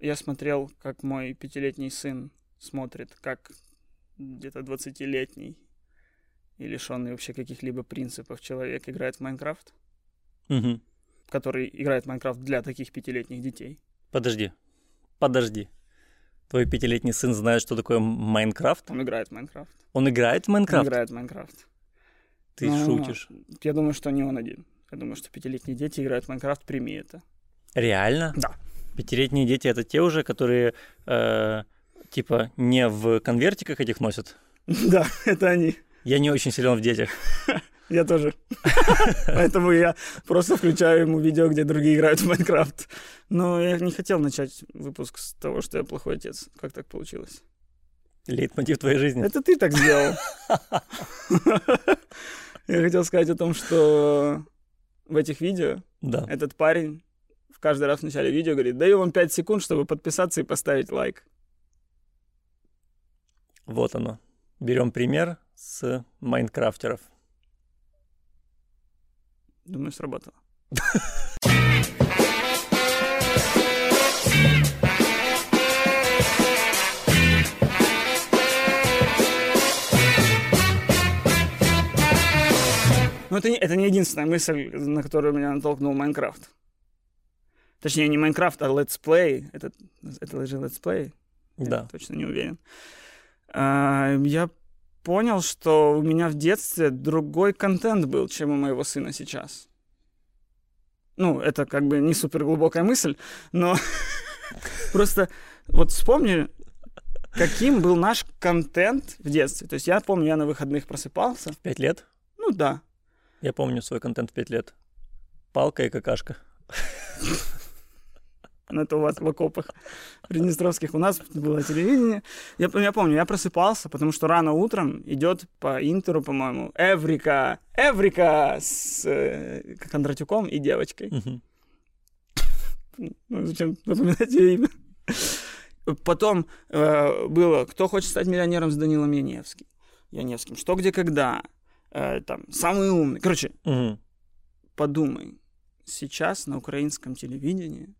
я смотрел, как мой пятилетний сын смотрит, как где-то 20-летний и лишенный вообще каких-либо принципов человек играет в Майнкрафт, Мгм. который играет в Майнкрафт для таких пятилетних детей. Подожди, подожди. Твой пятилетний сын знает, что такое Майнкрафт? Он играет в Майнкрафт. Он играет в Он Майнкрафт? играет в Майнкрафт. Ты Ну, шутишь. Я думаю, что не он один. Я думаю, что пятилетние дети играют в Майнкрафт, прими это. Реально? Да. Пятилетние дети это те уже, которые э, типа не в конвертиках этих носят. Да, это они. Я не очень силен в детях. Я тоже. Поэтому я просто включаю ему видео, где другие играют в Майнкрафт. Но я не хотел начать выпуск с того, что я плохой отец. Как так получилось? Лейтмотив твоей жизни. Это ты так сделал. Я хотел сказать о том, что в этих видео этот парень в каждый раз в начале видео говорит, даю вам 5 секунд, чтобы подписаться и поставить лайк. Вот оно. Берем пример с майнкрафтеров. Думаю, сработало. Но это не, это не единственная мысль, на которую меня натолкнул Майнкрафт. Точнее, не Майнкрафт, а летсплей. Это, это же летсплей? Я Да. точно не уверен. А, я понял, что у меня в детстве другой контент был, чем у моего сына сейчас. Ну, это как бы не супер глубокая мысль, но просто вот вспомни, каким был наш контент в детстве. То есть я помню, я на выходных просыпался. Пять лет? Ну да. Я помню свой контент в пять лет. Палка и какашка. Ну, это у вас в окопах приднестровских. У нас было телевидение. Я, я помню, я просыпался, потому что рано утром идет по Интеру, по-моему, Эврика, Эврика с э, Кондратюком и девочкой. Ну, зачем запоминать ее имя? Потом э, было «Кто хочет стать миллионером» с Данилом Яневским. Яневским. «Что, где, когда». Э, там, «Самый умный». Короче, Мгм. подумай. Сейчас на украинском телевидении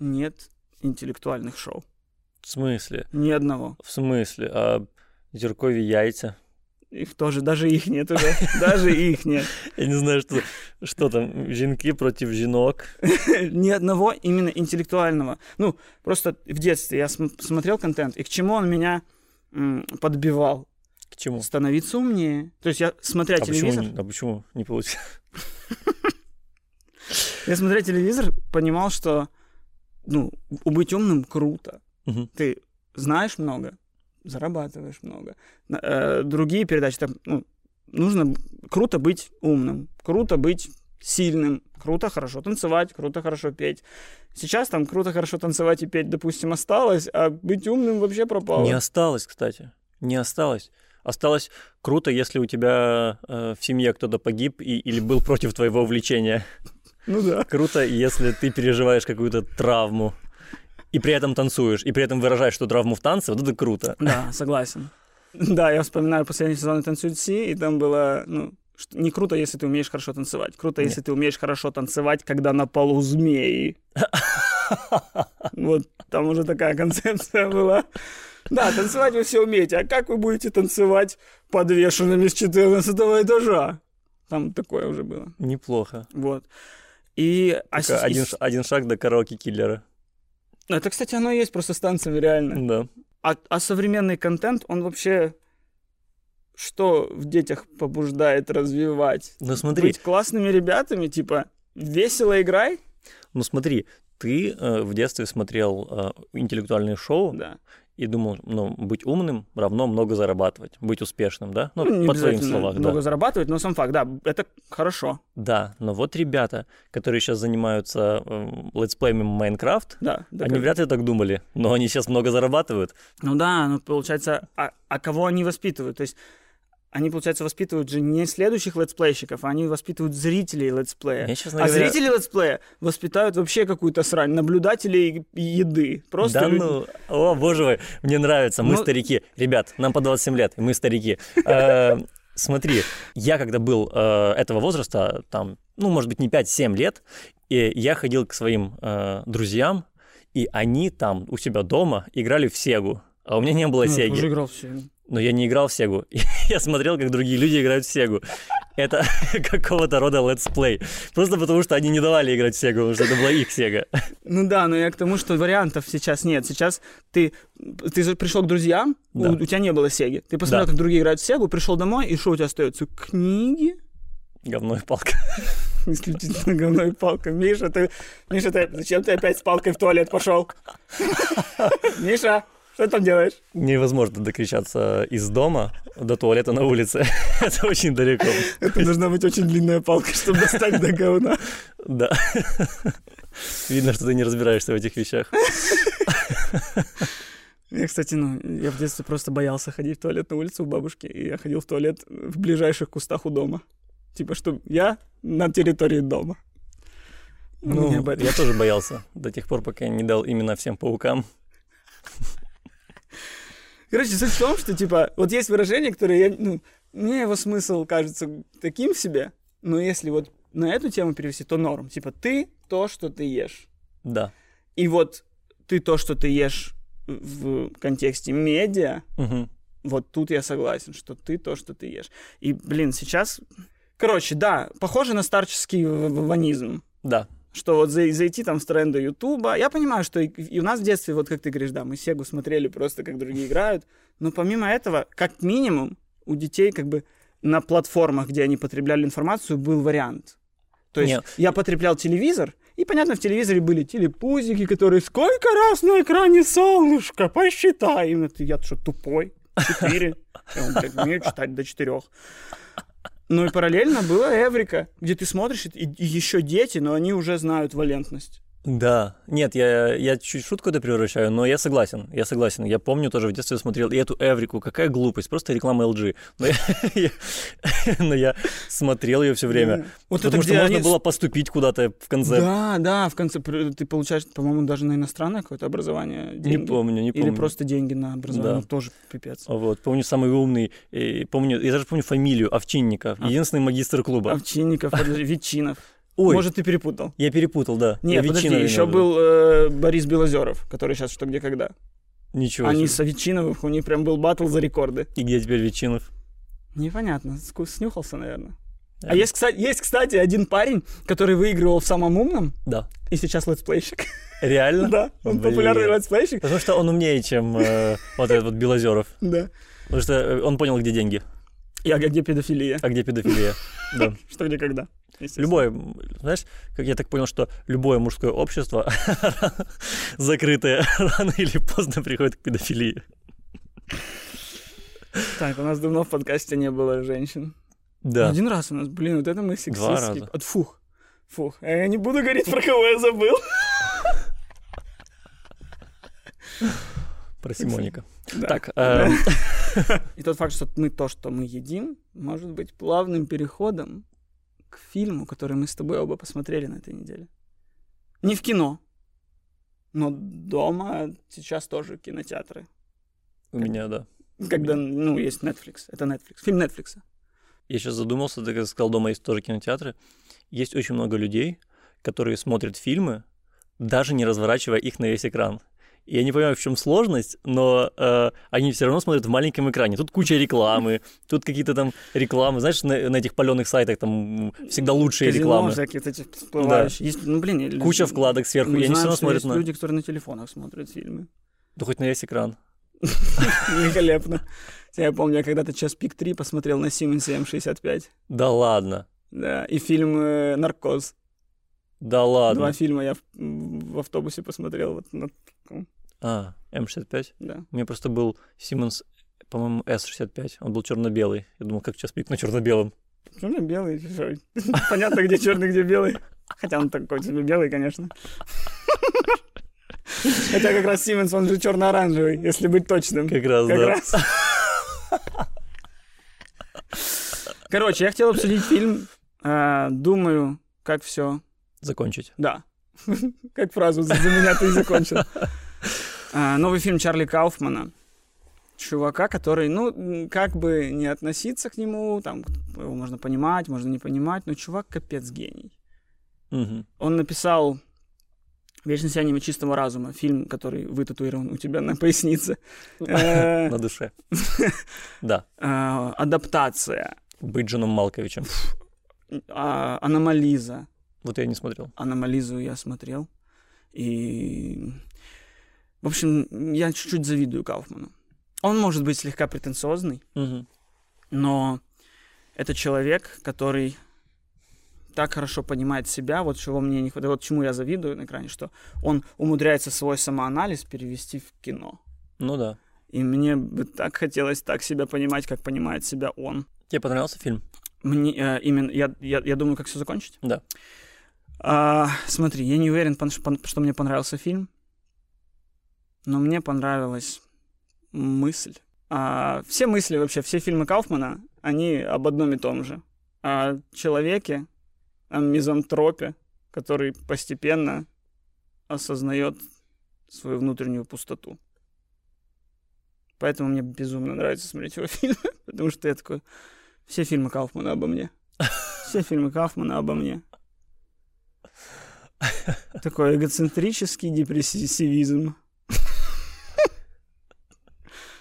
нет интеллектуальных шоу. В смысле? Ни одного. В смысле? А зеркові яйца? Их тоже, даже их нет уже. Даже их нет. Я не знаю, что, что там, жінки против жінок. Ни одного именно интеллектуального. Ну, просто в детстве я см- смотрел контент, и к чему он меня м, подбивал? К чему? Становиться умнее. То есть я, смотря А почему, телевизор, не- а почему не получилось? я смотря телевизор, понимал, что ну, быть умным круто. Мгм. Ты знаешь много, зарабатываешь много. Э, другие передачи, там, ну, нужно круто быть умным, круто быть сильным, круто хорошо танцевать, круто хорошо петь. Сейчас там круто хорошо танцевать и петь, допустим, осталось, а быть умным вообще пропало. Не осталось, кстати. Не осталось. Осталось круто, если у тебя э, в семье кто-то погиб и, или был против твоего увлечения. Ну да. Круто, если ты переживаешь какую-то травму и при этом танцуешь, и при этом выражаешь эту травму в танце, вот это круто. Да, согласен. Да, я вспоминаю последний сезон «Танцуют все», и там было, ну, что не круто, если ты умеешь хорошо танцевать. Круто, если ты умеешь хорошо танцевать, когда на полу змеи. Вот там уже такая концепция была. Да, танцевать вы все умеете, а как вы будете танцевать подвешенными с 14 этажа? Там такое уже было. Неплохо. Вот. И... а Только с- один, один шаг до караоке-киллера. Это, кстати, оно и есть просто с танцами реально. Да. А, а современный контент, он вообще что в детях побуждает развивать? Ну смотри, Быть классными ребятами, типа, весело играй? ну смотри, ты э, в детстве смотрел э, интеллектуальные шоу Да. И думал, ну, быть умным равно много зарабатывать, быть успешным, да? Ну, не по обязательно словам, много да. зарабатывать, но сам факт, да, это хорошо. Да, но вот ребята, которые сейчас занимаются летсплеями Майнкрафт, Да, да, они как- вряд ли так думали, но они сейчас много зарабатывают. Ну да, ну получается, а, а кого они воспитывают? То есть они, получается, воспитывают же не следующих летсплейщиков, а они воспитывают зрителей летсплея. Я, честно А говоря, зрители летсплея воспитают вообще какую-то срань, наблюдателей еды. Просто Да люди- ну, о боже мой, мне нравится, мы Ну- старики. Ребят, нам по 27 лет, и мы старики. Э, Смотри, я когда был э, этого возраста, там, ну, может быть, не 5-7 лет, и я ходил к своим э, друзьям И они там у себя дома играли в Сегу, а у меня не было Ну, я Сеги. тоже играл в Сегу. Но я не играл в Сегу. Я смотрел, как другие люди играют в Сегу. Это какого-то рода летсплей. Просто потому, что они не давали играть в Сегу, потому что это была их Сега. Ну да, но я к тому, что вариантов сейчас нет. Сейчас ты, ты пришел к друзьям, у- Да. у, тебя не было Сеги. Ты посмотрел, Да. как другие играют в Сегу, пришел домой, и что у тебя остается? Книги? Говно и палка. Исключительно говно и палка. Миша, ты, Миша, ты, зачем ты опять с палкой в туалет пошел? Миша, что ты там делаешь? Невозможно докричаться из дома до туалета на улице. Это очень далеко. Это должна быть очень длинная палка, чтобы достать до говна. Да. Видно, что ты не разбираешься в этих вещах. Я, кстати, ну, я в детстве просто боялся ходить в туалет на улице у бабушки, и я ходил в туалет в ближайших кустах у дома. Типа, что я на территории дома. Ну, борис. я тоже боялся до тех пор, пока я не дал именно всем паукам. Короче, суть в том, что, типа, вот есть выражение, которое я, ну, мне его смысл кажется таким себе, но если вот на эту тему перевести, то норм. Типа, ты то, что ты ешь. Да. И вот ты то, что ты ешь в контексте медиа, Мгм. вот тут я согласен, что ты то, что ты ешь. И, блин, сейчас... Короче, да, похоже на старческий ванизм. Да. Что вот зай- зайти там в тренды Ютуба. Я понимаю, что и, и у нас в детстве, вот как ты говоришь, да, мы Сегу смотрели просто, как другие играют. Но помимо этого, как минимум, у детей как бы на платформах, где они потребляли информацию, был вариант. То есть Нет. я потреблял телевизор, и, понятно, в телевизоре были телепузики, которые «Сколько раз на экране солнышко? Посчитай!» И я что, тупой? Четыре. Я говорю, умею читать до четырех. Ну и параллельно была Эврика, где ты смотришь, и, и еще дети, но они уже знают валентность. Да. Нет, я, я чуть шутку это превращаю, но я согласен. Я согласен. Я помню тоже в детстве смотрел и эту Эврику. Какая глупость. Просто реклама LG. Но я, я- но я смотрел ее все время. Вот потому что можно они- было поступить куда-то в конце. Да, да, в конце ты получаешь, по-моему, даже на иностранное какое-то образование Не помню, не помню. Или просто деньги на образование. Да. Ну, тоже пипец. Вот, помню самый умный, и помню, я даже помню фамилию Овчинников, А. единственный магистр клуба. Овчинников, Ветчинов. Ой, Может, ты перепутал? я перепутал, да. Нет, подожди, Ветчинова еще был э, Борис Белозеров, который сейчас что, где, когда. Ничего Они себе. с Ветчиновых, у них прям был батл за рекорды. И где теперь Ветчинов? Непонятно, снюхался, наверное. Да. А есть, кстати, есть, кстати, один парень, который выигрывал в самом умном, Да. и сейчас летсплейщик. Реально? Да, он Блин. популярный летсплейщик. Потому что он умнее, чем э, вот этот вот Белозеров. Да. Потому что э, он понял, где деньги, И а где педофилия? а где педофилия. Да. Что, где, когда? Любое, знаешь, как я так понял, что любое мужское общество закрытое рано или поздно приходит к педофилии. Так, у нас давно в подкасте не было женщин. Да. Один раз у нас, блин, вот это мы сексистские. раза. От фух. Фух. А я не буду говорить, про кого я забыл. Про Симоника. Да. Так, эм, И тот факт, что мы то, что мы едим, может быть плавным переходом к фильму, который мы с тобой оба посмотрели на этой неделе. Не в кино, но дома сейчас тоже кинотеатры. у меня, да. Когда, ну, есть Netflix. Это Netflix. Фильм Netflix. Я сейчас задумался, ты как сказал, дома есть тоже кинотеатры. Есть очень много людей, которые смотрят фильмы, даже не разворачивая их на весь экран. Я не понимаю, в чем сложность, но э, они все равно смотрят в маленьком экране. Тут куча рекламы, тут какие-то там рекламы. Знаешь, на, на этих паленых сайтах там всегда лучшие Казино рекламы. всякие эти всплывающие. Есть, ну, блин, Куча вкладок сверху, мы и они все знаем, равно смотрят есть на... люди, которые на телефонах смотрят фильмы. Да хоть на весь экран. Великолепно. Я помню, я когда-то час пик 3 посмотрел на Siemens M65. Да ладно, Да, и фильм э, «Наркоз». да ладно. Два фильма я в, в автобусе посмотрел. Вот, на А, М65? да. У меня просто был Siemens, по-моему, S65. Он был черно-белый. Я думал, как сейчас пик на черно-белом. Черно-белый. Понятно, где черный, где белый. Хотя он такой себе белый, конечно. Хотя как раз Siemens, он же черно-оранжевый, если быть точным. Как раз, Как да. раз. Короче, я хотел обсудить фильм. А, Думаю, как все. Закончить. Да. Как фразу за меня ты закончил. А, Новый фильм Чарли Кауфмана. Чувака, который, ну, как бы не относиться к нему, там, его можно понимать, можно не понимать, но чувак капец гений. Мгм. Он написал Вечное сияние чистого разума. Фильм, который вытатуирован у тебя на пояснице. Э, На душе. Да. э, Адаптация. Быть Джоном Малковичем. А, Аномализа. Вот я не смотрел. Аномализу я смотрел. И... В общем, я чуть-чуть завидую Кауфману. Он может быть слегка претенциозный, Мгм. но это человек, который так хорошо понимает себя, вот чего мне не хватает, вот чему я завидую на экране, что он умудряется свой самоанализ перевести в кино. Ну да. И мне бы так хотелось так себя понимать, как понимает себя он. Тебе понравился фильм? Мне э, именно, я, я, я думаю, как все закончить. Да. А, смотри, я не уверен, что мне понравился фильм, но мне понравилась мысль. А, все мысли вообще, все фильмы Кауфмана, они об одном и том же. О человеке, о мизантропе, который постепенно осознает свою внутреннюю пустоту. Поэтому мне безумно нравится смотреть его фильмы, потому что я такой, все фильмы Кауфмана обо мне. Все фильмы Кауфмана обо мне. Такой эгоцентрический депрессивизм.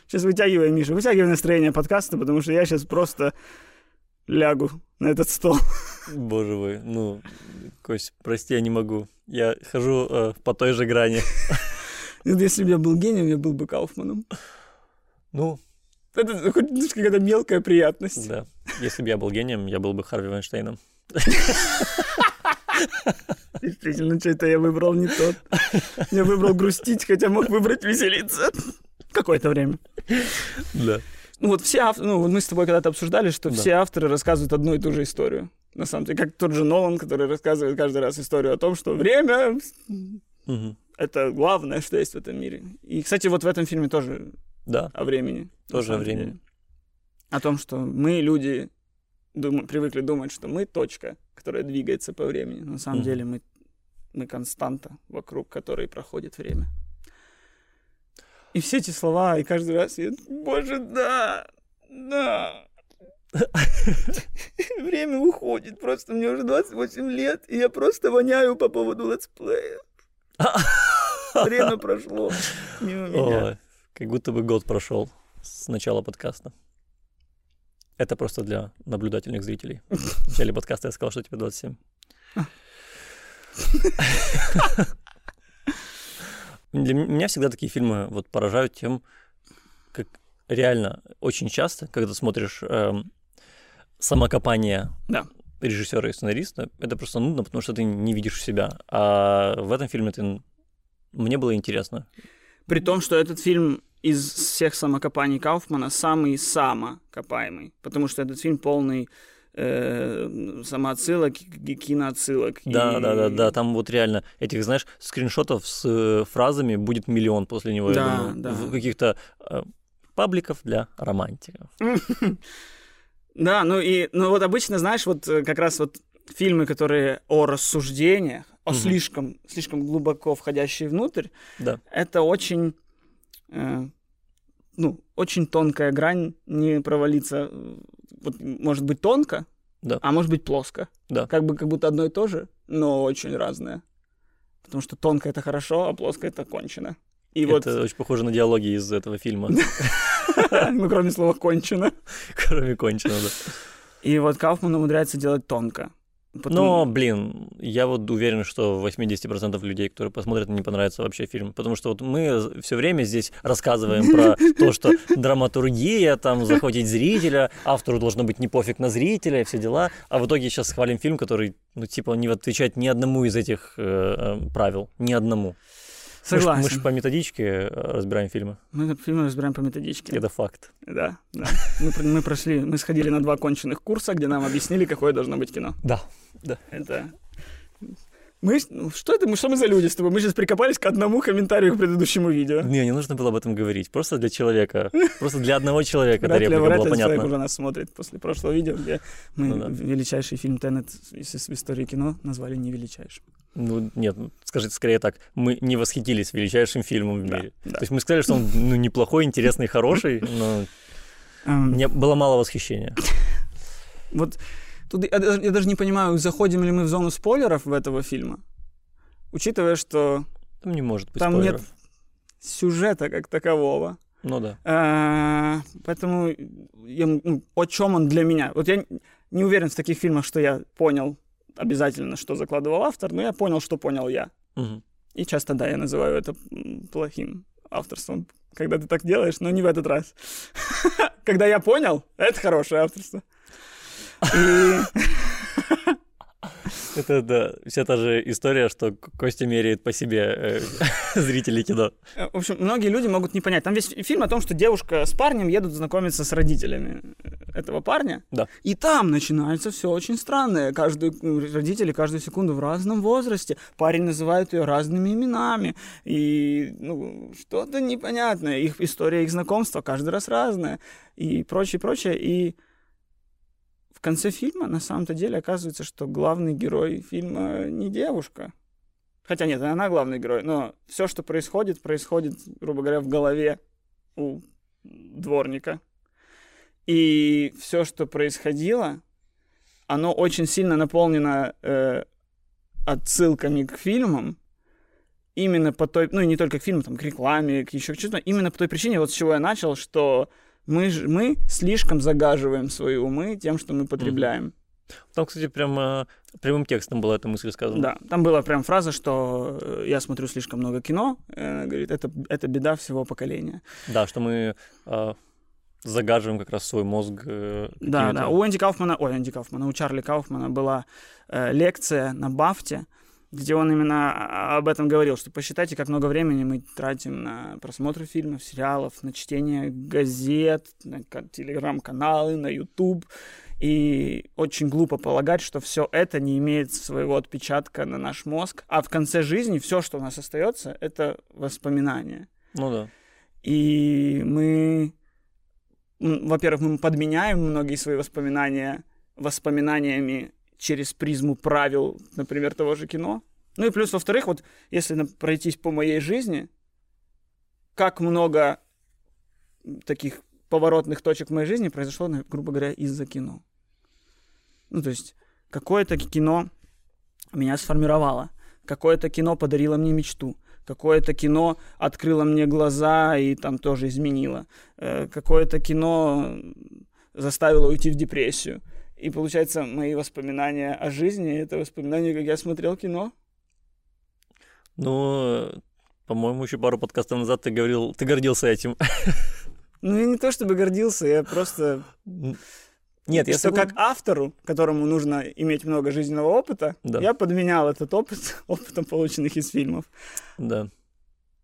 Сейчас вытягивай, Миша, вытягивай настроение подкаста, потому что я сейчас просто лягу на этот стол. Боже мой, ну, Кость, прости, я не могу. Я хожу э, по той же грани. Вот Если бы я был гением, я был бы Кауфманом. Ну, Это хоть знаешь, какая-то мелкая приятность. да. Если бы я был гением, я был бы Харви Вайнштейном. Действительно, что-то я выбрал не тот. Я выбрал грустить, хотя мог выбрать веселиться. Какое-то время. Да. Ну вот все авторы, ну мы с тобой когда-то обсуждали, что Да. все авторы рассказывают одну и ту же историю. На самом деле, как тот же Нолан, который рассказывает каждый раз историю о том, что время Мгм. — это главное, что есть в этом мире. И, кстати, вот в этом фильме тоже Да. о времени. Тоже о времени. деле. О том, что мы, люди, дум- привыкли думать, что мы точка, которая двигается по времени. На самом Мгм. деле мы, мы константа, вокруг которой проходит время. И все эти слова, и каждый раз я, боже, да, да. Время уходит, просто мне уже 28 лет, и я просто воняю по поводу летсплея. Время прошло мимо меня. Ой, как будто бы год прошел с начала подкаста. Это просто для наблюдательных зрителей. В начале подкаста я сказал, что тебе 27. Для меня всегда такие фильмы вот поражают тем, как реально очень часто, когда смотришь эм, самокопание Да. режиссера и сценариста, это просто нудно, потому что ты не видишь себя. А в этом фильме ты... мне было интересно. При том, что этот фильм из всех самокопаний Кауфмана самый самокопаемый, потому что этот фильм полный э, самоотсылок, ки- киноотсылок. Да, и- да, да, да. Там вот реально этих, знаешь, скриншотов с э, фразами будет миллион после него, я Да, думаю. да. В каких-то э, пабликов для романтиков. Да, ну и ну вот обычно, знаешь, вот э, как раз вот фильмы, которые о рассуждениях, о Мгм. слишком, слишком глубоко входящие внутрь, Да. это очень, э, ну, очень тонкая грань, не провалиться, вот, может быть тонко, Да. а может быть плоско. Да. Как бы как будто одно и то же, но очень разное. Потому что тонко это хорошо, а плоско это кончено. И вот, Это очень похоже на диалоги из этого фильма. ну, кроме слова кончено. Кроме кончено, да. И вот Кауфман умудряется делать тонко. Потом- Но, блин, я вот уверен, что 80% людей, которые посмотрят, не понравится вообще фильм. Потому что вот мы все время здесь рассказываем про то, что драматургия, там, захватить зрителя, автору должно быть не пофиг на зрителя и все дела. А в итоге сейчас хвалим фильм, который, ну, типа, не отвечает ни одному из этих э, э, правил. Ни одному. Согласен. Мы же по методичке э, разбираем фильмы. Мы этот фильм разбираем по методичке. Это факт. Да, да. Мы, мы прошли, мы сходили на два конченых курса, где нам объяснили, какое должно быть кино. Да. Это... Мы... ну, Что это? Мы, что мы за люди с тобой? Мы сейчас прикопались к одному комментарию к предыдущему видео. Не, не нужно было об этом говорить. Просто для человека. Просто для одного человека эта реплика была ли человек понятна. уже нас смотрит после прошлого видео, где мы Ну да. величайший фильм Теннет из, в истории кино назвали не величайшим. Ну, нет, ну, скажите скорее так. Мы не восхитились величайшим фильмом в Да, мире. да. То есть мы сказали, что он ну, неплохой, интересный, хороший, но Эм, мне было мало восхищения. Вот тут я, даже- я даже не понимаю, заходим ли мы в зону спойлеров в этого фильма. учитывая, что Там не может быть там спойлеров. нет сюжета как такового. Ну да. А, Поэтому я, ну, о чем он для меня? Вот я не уверен в таких фильмах, что я понял обязательно, что закладывал автор, но я понял, что понял я. Мгм. И часто, да, я называю это плохим авторством, когда ты так делаешь, но не в этот раз. Когда я понял, это хорошее авторство. И Это, да, вся та же история, что Костя меряет по себе э, зрителей кино. Э, В общем, многие люди могут не понять. Там весь фильм о том, что девушка с парнем едут знакомиться с родителями э, этого парня. Да. И там начинается все очень странное. Каждый родители каждую секунду в разном возрасте. Парень называет ее разными именами. И ну, что-то непонятное. Их история их знакомства каждый раз разная. И прочее, прочее. И в конце фильма на самом-то деле оказывается, что главный герой фильма не девушка. Хотя нет, она главный герой, но все, что происходит, происходит, грубо говоря, в голове у дворника. И все, что происходило, оно очень сильно наполнено э, отсылками к фильмам. Именно по той, ну и не только к фильмам, там, к рекламе, к еще к чему-то. Именно по той причине, вот с чего я начал, что мы, ж- мы слишком загаживаем свои умы тем, что мы потребляем. Там, кстати, прямо прямым текстом была эта мысль сказана. Да, там была прям фраза, что э, я смотрю слишком много кино. Э, говорит, это, это беда всего поколения. Да, что мы э, загаживаем как раз свой мозг. э, Да, да. У Энди Кауфмана, ой, Энди Кауфмана, у Чарли Кауфмана была э, лекция на Бафте, где он именно об этом говорил, что посчитайте, как много времени мы тратим на просмотр фильмов, сериалов, на чтение газет, на ка- телеграм-каналы, на YouTube. И очень глупо полагать, что все это не имеет своего отпечатка на наш мозг. А в конце жизни все, что у нас остается, это воспоминания. Ну да. И мы, во-первых, мы подменяем многие свои воспоминания воспоминаниями через призму правил, например, того же кино. Ну и плюс, во-вторых, вот если пройтись по моей жизни, как много таких поворотных точек в моей жизни произошло, грубо говоря, из-за кино. Ну, то есть, какое-то кино меня сформировало, какое-то кино подарило мне мечту, какое-то кино открыло мне глаза и там тоже изменило, Э, какое-то кино заставило уйти в депрессию. И получается, мои воспоминания о жизни это воспоминания, как я смотрел кино. Ну, по-моему, еще пару подкастов назад ты говорил, ты гордился этим. Ну, я не то чтобы гордился, я просто... Нет, я что как автору, которому нужно иметь много жизненного опыта, Да. я подменял этот опыт опытом, полученных из фильмов. Да.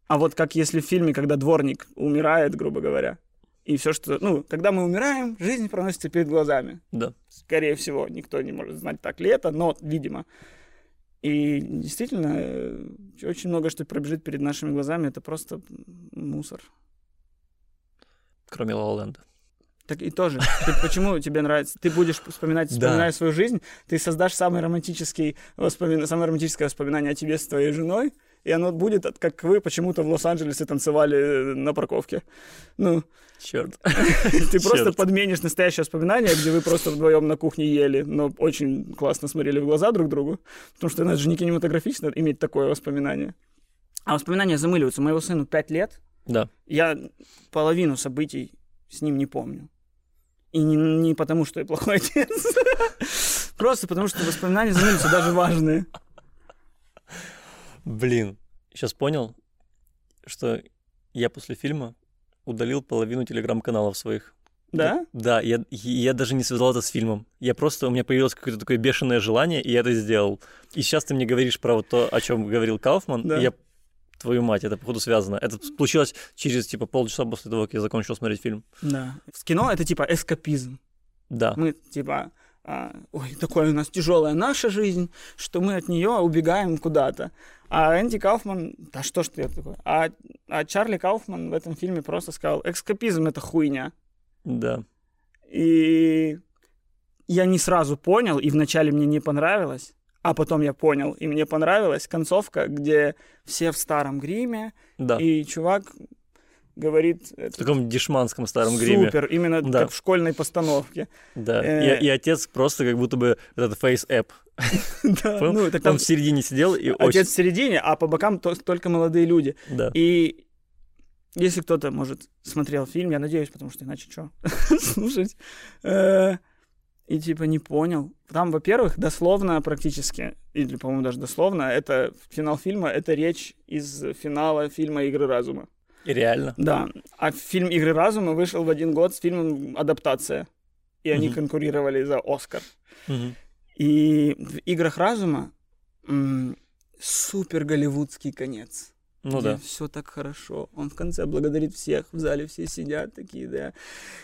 А вот как если в фильме, когда дворник умирает, грубо говоря, и все, что... Ну, когда мы умираем, жизнь проносится перед глазами. Да. Скорее всего, никто не может знать, так ли это, но, видимо. И действительно, э, очень много что пробежит перед нашими глазами, это просто мусор. Кроме Ла Ленда. Так и тоже. Ты, почему тебе нравится? Ты будешь вспоминать, Да. вспоминая свою жизнь, ты создашь самый романтический воспомин... самое романтическое воспоминание о тебе с твоей женой, и оно будет, от- как вы почему-то в Лос-Анджелесе танцевали э, на парковке. Ну, Черт. ты просто подменишь настоящее воспоминание, где вы просто вдвоем на кухне ели, но очень классно смотрели в глаза друг другу, потому что это же не кинематографично иметь такое воспоминание. А воспоминания замыливаются. Моему сыну 5 лет, Да. я половину событий с ним не помню. И не, не потому, что я плохой отец. Просто потому, что воспоминания замыливаются, даже важные. Блин, сейчас понял, что я после фильма удалил половину телеграм-каналов своих. Да? Да, я, я даже не связал это с фильмом. Я просто, у меня появилось какое-то такое бешеное желание, и я это сделал. И сейчас ты мне говоришь про вот то, о чем говорил Кауфман, Да. и я, твою мать, это, походу, связано. Это случилось через, типа, полчаса после того, как я закончил смотреть фильм. Да. В кино это типа эскапизм. Да, Мы типа, а, ой, такая у нас тяжелая наша жизнь, что мы от нее убегаем куда-то. А Энди Кауфман, да что ж ты это такое? А, а Чарли Кауфман в этом фильме просто сказал, эскапизм это хуйня. да. И я не сразу понял, и вначале мне не понравилось, а потом я понял, и мне понравилась концовка, где все в старом гриме, Да, и чувак говорит... В таком дешманском старом гриме. Супер, именно Да. как в школьной постановке. Да. Э. И, и отец просто как будто бы этот FaceApp. Да, ну, так Он там в середине сидел и очень... отец в середине, а по бокам то- только молодые люди. Да. И если кто-то, может, смотрел фильм, я надеюсь, потому что иначе что слушать, э, и типа не понял. Там, во-первых, дословно практически, или, по-моему, даже дословно, это финал фильма, это речь из финала фильма «Игры разума». И реально. Да, а фильм «Игры разума» вышел в один год с фильмом «Адаптация», и они Мгм. конкурировали за «Оскар». Мгм. И в «Играх разума» м, супер голливудский конец. Ну да. Все так хорошо. Он в конце благодарит всех. В зале все сидят такие, да.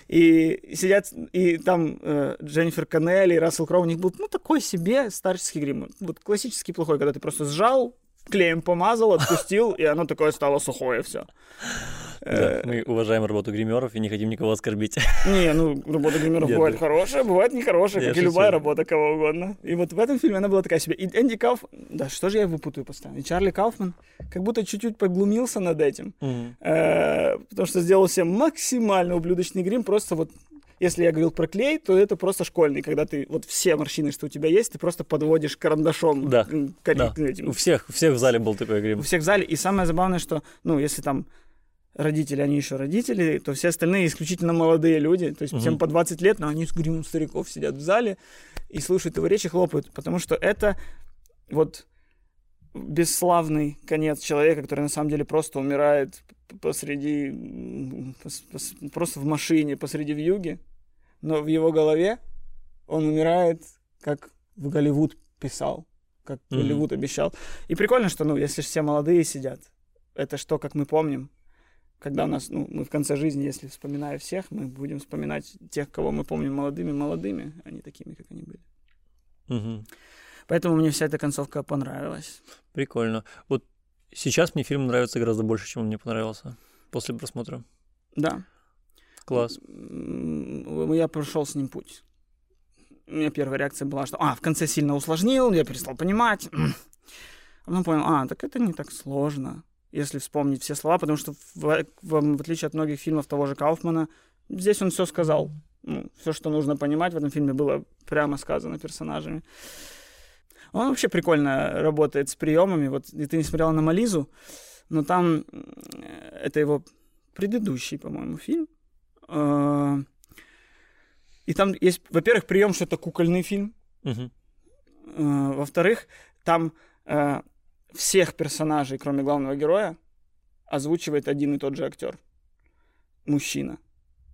И сидят, и там э, Дженнифер Коннелли и Рассел Кроу, у них был, ну, такой себе старческий грим. Вот классический плохой, когда ты просто сжал, клеем помазал, отпустил, и оно такое стало сухое все. Да, Мы уважаем работу гримеров и не хотим никого оскорбить. Не, ну, работа гримеров Нет, бывает да. хорошая, бывает нехорошая, Я как и любая работа кого угодно. И вот в этом фильме она была такая себе. И Энди Кауф... Да, что же я его путаю постоянно? И Чарли Кауфман как будто чуть-чуть поглумился над этим. Э, потому что сделал себе максимально ублюдочный грим, просто вот если я говорил про клей, то это просто школьный, когда ты вот все морщины, что у тебя есть, ты просто подводишь карандашом Да, м, кори- Да. этим. У всех, у всех в зале был такой у грим. всех в зале. И самое забавное, что, ну, если там родители, они еще родители, то все остальные исключительно молодые люди, то есть Мгм. всем по 20 лет, но они с гримом стариков сидят в зале и слушают его речи, хлопают, потому что это вот бесславный конец человека, который на самом деле просто умирает посреди, просто в машине посреди вьюги, но в его голове он умирает, как в Голливуд писал, как Мгм. Голливуд обещал. И прикольно, что, ну, если все молодые сидят, это что, как мы помним, когда у нас, ну, мы в конце жизни, если вспоминая всех, мы будем вспоминать тех, кого мы помним молодыми, молодыми, а не такими, как они были. Мгм. Поэтому мне вся эта концовка понравилась. Прикольно. Вот сейчас мне фильм нравится гораздо больше, чем он мне понравился после просмотра. Да. Класс. Я прошел с ним путь. У меня первая реакция была, что, а, в конце сильно усложнил, я перестал понимать. А потом понял, а, так это не так сложно, если вспомнить все слова, потому что в, в- в отличие от многих фильмов того же Кауфмана, здесь он все сказал. Ну, все, что нужно понимать в этом фильме, было прямо сказано персонажами. Он вообще прикольно работает с приемами. Вот и ты не смотрела на Мализу, но там м, это его предыдущий, по-моему, фильм. Э, И там есть, во-первых, прием, что это кукольный фильм. Э, Во-вторых, там э, всех персонажей, кроме главного героя, озвучивает один и тот же актер. Мужчина.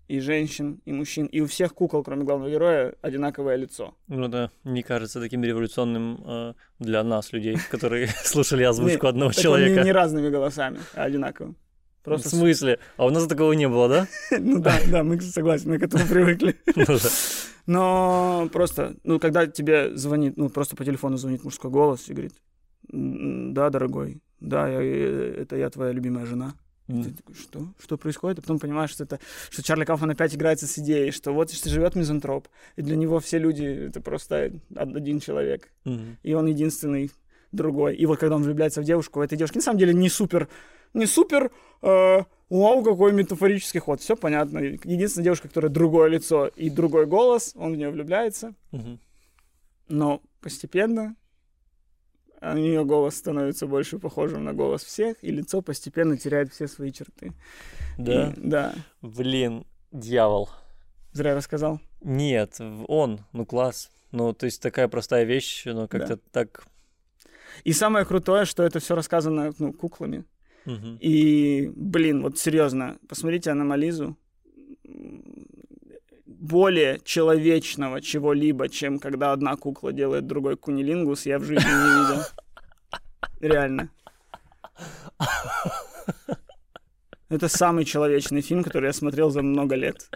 И женщин, и мужчин. И у всех кукол, кроме главного героя, одинаковое лицо. Ну да, не кажется таким революционным э, для нас, людей, которые слушали озвучку одного человека. Не разными голосами, а одинаковым. Просто В смысле? А у нас такого не было, да? Ну да, да, мы согласен, мы к этому привыкли. Ну. Но просто, ну, когда тебе звонит, ну, просто по телефону звонит мужской голос и говорит, «М, да, дорогой, да, я, э, это я твоя любимая жена. Ты М. такой, что? Что происходит? А потом понимаешь, что это, что Чарли Кауфман опять играется с идеей, что вот что живет мизантроп, и для него все люди это просто один человек, Мгм. и он единственный другой. И вот когда он влюбляется в девушку, этой девушки на самом деле не супер, не супер, э, вау, какой метафорический ход, все понятно. Единственная девушка, которая другое лицо и другой голос, он в нее влюбляется, Мгм. но постепенно у нее голос становится больше похожим на голос всех, и лицо постепенно теряет все свои черты. Да. И- да. Блин, дьявол. Зря рассказал. Нет, он, ну класс. Ну, то есть такая простая вещь, но как-то так... И самое крутое, что это все рассказано ну, куклами. И, блин, вот серьезно, посмотрите Аномализу. Более человечного чего-либо, чем когда одна кукла делает другой кунилингус, я в жизни не видел. Реально. Это самый человечный фильм, который я смотрел за много лет.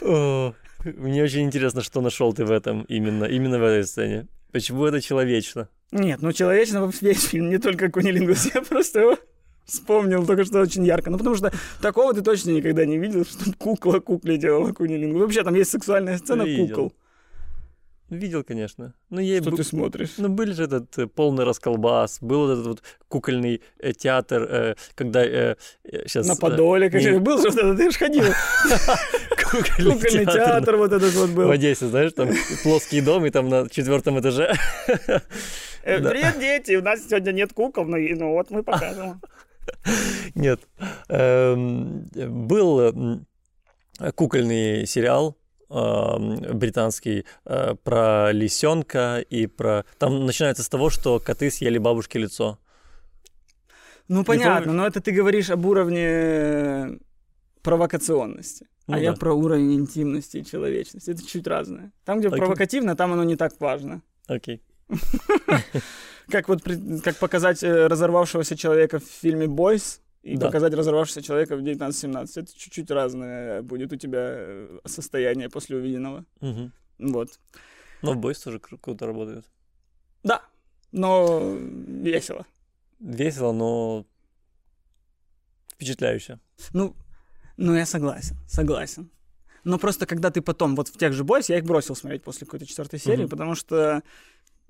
О, Мне очень интересно, что нашел ты в этом именно, именно в этой сцене. Почему это человечно? Нет, ну человечно весь фильм, не только кунилингус. Я просто его вспомнил только что очень ярко. Ну, потому что такого ты точно никогда не видел, что кукла кукле делала кунилингус. Вообще, там есть сексуальная сцена Видел. кукол. Видел, конечно. Ну, ей Что бу- ты смотришь? Ну, были же этот э, полный расколбас, был этот вот кукольный э, театр, э, когда сейчас... На Подоле, конечно, был же вот это, ты же ходил. кукольный, театр, вот этот вот в был. Одессе, знаешь, там плоский дом, и там на четвертом этаже. Э. Привет, дети, у нас сегодня нет кукол, но ну вот мы покажем. Нет. Эм, Был кукольный сериал британский э, про лисенка и про... Там начинается с того, что коты съели бабушке лицо. Ну, понятно, но это ты говоришь об уровне провокационности. Ну а я да. про уровень интимности и человечности. Это чуть разное. Там, где Окей. провокативно, там оно не так важно. Окей. Как вот как показать э, разорвавшегося человека в фильме «Бойс», и Да. показать разорвавшегося человека в 1917. Это чуть-чуть разное будет у тебя э, состояние после увиденного. Мгм. Вот. Но в бойс тоже кру- круто работает. Да, но весело. Весело, но впечатляюще. Ну, ну, я согласен, согласен. Но просто когда ты потом, вот в тех же бойс, я их бросил смотреть после какой-то четвертой серии, Мгм. потому что,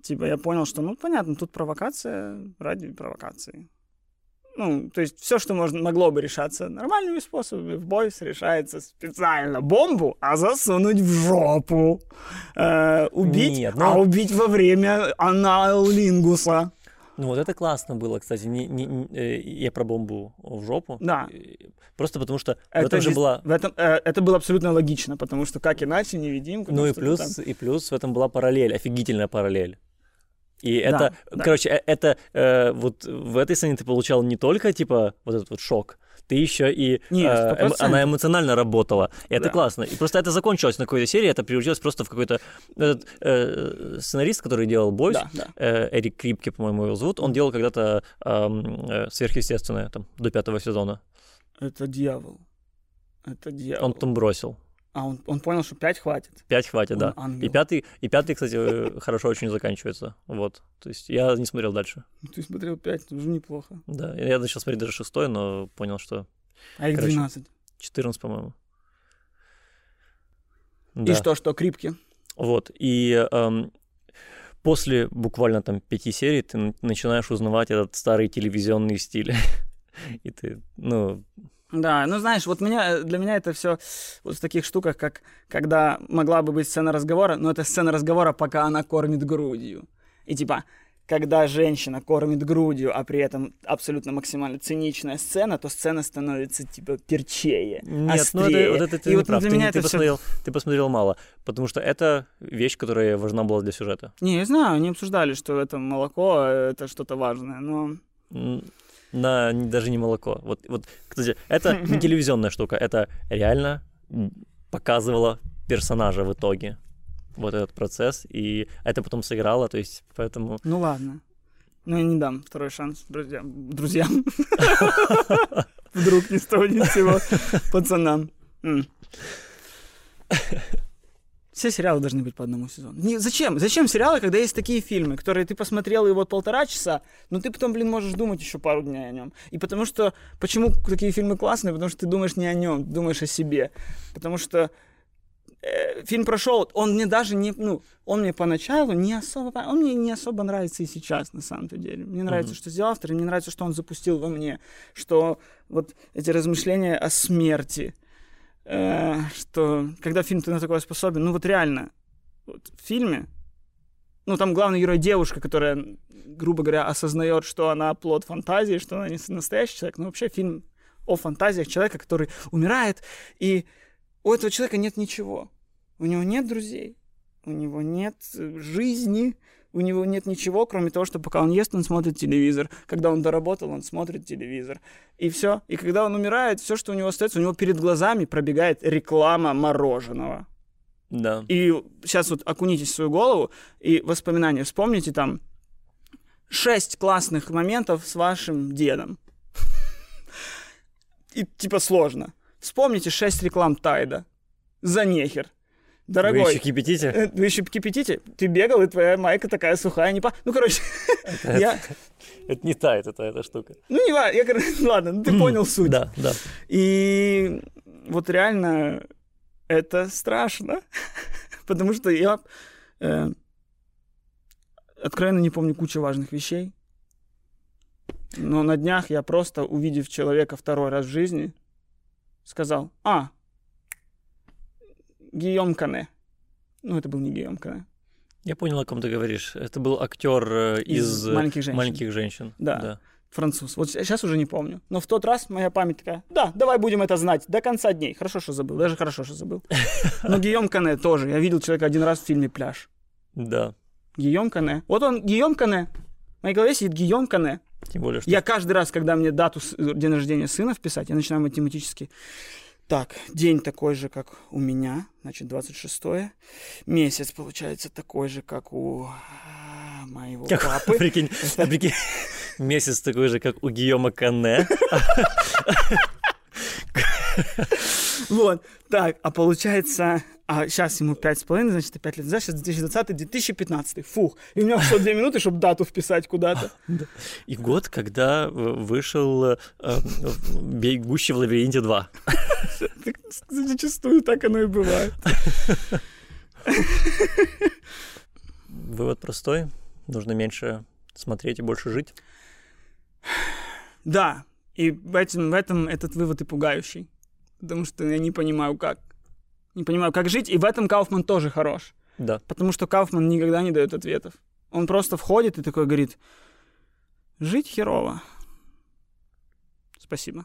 типа, я понял, что, ну, понятно, тут провокация ради провокации. Ну, то есть все, что можно, могло бы решаться нормальными способами, в бойс решается специально бомбу, а засунуть в жопу. Э, убить, Нет, ну- а убить во время аналингуса. Ну вот это классно было, кстати. Не, не- не- э, я про бомбу в жопу. Да. Просто потому что в Это, этом же была... в этом, э, это было абсолютно логично, потому что как иначе невидимка. Ну и плюс, там. и плюс в этом была параллель, офигительная параллель. И это, Да, короче, э- это э, вот в этой сцене ты получал не только типа вот этот вот шок, ты еще и Нет, э, процентов. она эмоционально работала. И это Да. классно. И просто это закончилось на какой-то серии, это превратилось просто в какой-то этот, э, сценарист, который делал Бойс, Да, да. э, Эрик Крипке, по-моему, его зовут, он делал когда-то э, сверхъестественное там до пятого сезона. Это дьявол. Это дьявол. Он там бросил. А он, он понял, что 5 хватит. Пять хватит, Он да. ангел. И пятый, и пятый, кстати, э, хорошо очень заканчивается. Вот. То есть я не смотрел дальше. Ну, Ты смотрел 5, это уже неплохо. Да. Я начал смотреть даже шестой, но понял, что А их Короче, 12. 14, по-моему. И Да. что, что, крипки? Вот. И эм, после буквально там пяти серий ты начинаешь узнавать этот старый телевизионный стиль. И ты, ну, Да, ну знаешь, вот меня, для меня это все вот в таких штуках, как когда могла бы быть сцена разговора, но это сцена разговора, пока она кормит грудью. И типа, когда женщина кормит грудью, а при этом абсолютно максимально циничная сцена, то сцена становится типа перчее, Нет, ну это, острее. вот это ты И не вот прав. для Ты, меня ты это посмотрел, ты посмотрел мало, потому что это вещь, которая важна была для сюжета. Не, я знаю, они обсуждали, что это молоко, э, это что-то важное, но... На даже не молоко. Вот, вот, кстати, это не телевизионная штука, это реально показывало персонажа в итоге. Вот этот процесс, и это потом сыграло, то есть поэтому... Ну ладно. Ну я не дам второй шанс друзьям. Друзьям. Вдруг ни с того ни с сего. Пацанам. Все сериалы должны быть по одному сезону. Не, зачем? Зачем сериалы, когда есть такие фильмы, которые ты посмотрел и вот полтора часа, но ты потом, блин, можешь думать еще пару дней о нем. И потому что... Почему такие фильмы классные? Потому что ты думаешь не о нем, ты думаешь о себе. Потому что э, фильм прошел, он мне даже не, ну, он мне поначалу не особо, он мне не особо нравится и сейчас, на самом-то деле. Мне нравится, Мгм. что сделал автор, и мне нравится, что он запустил во мне, что вот эти размышления о смерти, э, что когда фильм ты на такое способен, ну вот реально, вот в фильме, ну там главный герой девушка, которая, грубо говоря, осознает, что она плод фантазии, что она не настоящий человек, но вообще фильм о фантазиях человека, который умирает, и у этого человека нет ничего. У него нет друзей, у него нет э, жизни, у него нет ничего, кроме того, что пока он ест, он смотрит телевизор. Когда он доработал, он смотрит телевизор. И все. И когда он умирает, все, что у него остается, у него перед глазами пробегает реклама мороженого. Да. И сейчас вот окунитесь в свою голову и воспоминания. Вспомните там шесть классных моментов с вашим дедом. И типа сложно. Вспомните шесть реклам Тайда. За нехер. Вы Дорогой, еще кипятите? э, вы еще кипятите? Ты бегал, и твоя майка такая сухая, не по... Ну, короче, я... Это не тает, это эта штука. Ну, не важно, я, короче, ладно, ну, ты понял суть. Да, да. И вот реально это страшно, потому что я Э, откровенно не помню кучу важных вещей. Но на днях я просто, увидев человека второй раз в жизни, сказал, а, Гийом Кане. Ну, это был не Гийом Кане. Я понял, о ком ты говоришь. Это был актер э, из, Из «Маленьких женщин». «Маленьких женщин». Да. Француз. Вот сейчас уже не помню. Но в тот раз моя память такая, да, давай будем это знать до конца дней. Хорошо, что забыл. Даже хорошо, что забыл. Но Гийом Кане тоже. Я видел человека один раз в фильме «Пляж». Да. Гийом Кане. Вот он, Гийом Кане. В моей голове сидит Гийом Кане. Тем более, что Я каждый раз, когда мне дату с- день рождения сына вписать, я начинаю математически. Так, день такой же, как у меня, значит, 26 Месяц, получается, такой же, как у а, моего Как- папы. прикинь, а прикинь, месяц такой же, как у Гийома Кане. Вот, так, а получается, а сейчас ему 5,5, значит, 5 лет назад, сейчас 2020, 2015, фух. И у меня ушло 2 минуты, чтобы дату вписать куда-то. И год, когда э, вышел э, э, «Бегущий в лабиринте 2». Так, Зачастую так оно и бывает. Вывод простой. Нужно меньше смотреть и больше жить. Да, и в этом, в этом этот вывод и пугающий. Потому что я не понимаю, как. Не понимаю, как жить. И в этом Кауфман тоже хорош. Да. Потому что Кауфман никогда не дает ответов. Он просто входит и такой говорит, жить херово. Спасибо.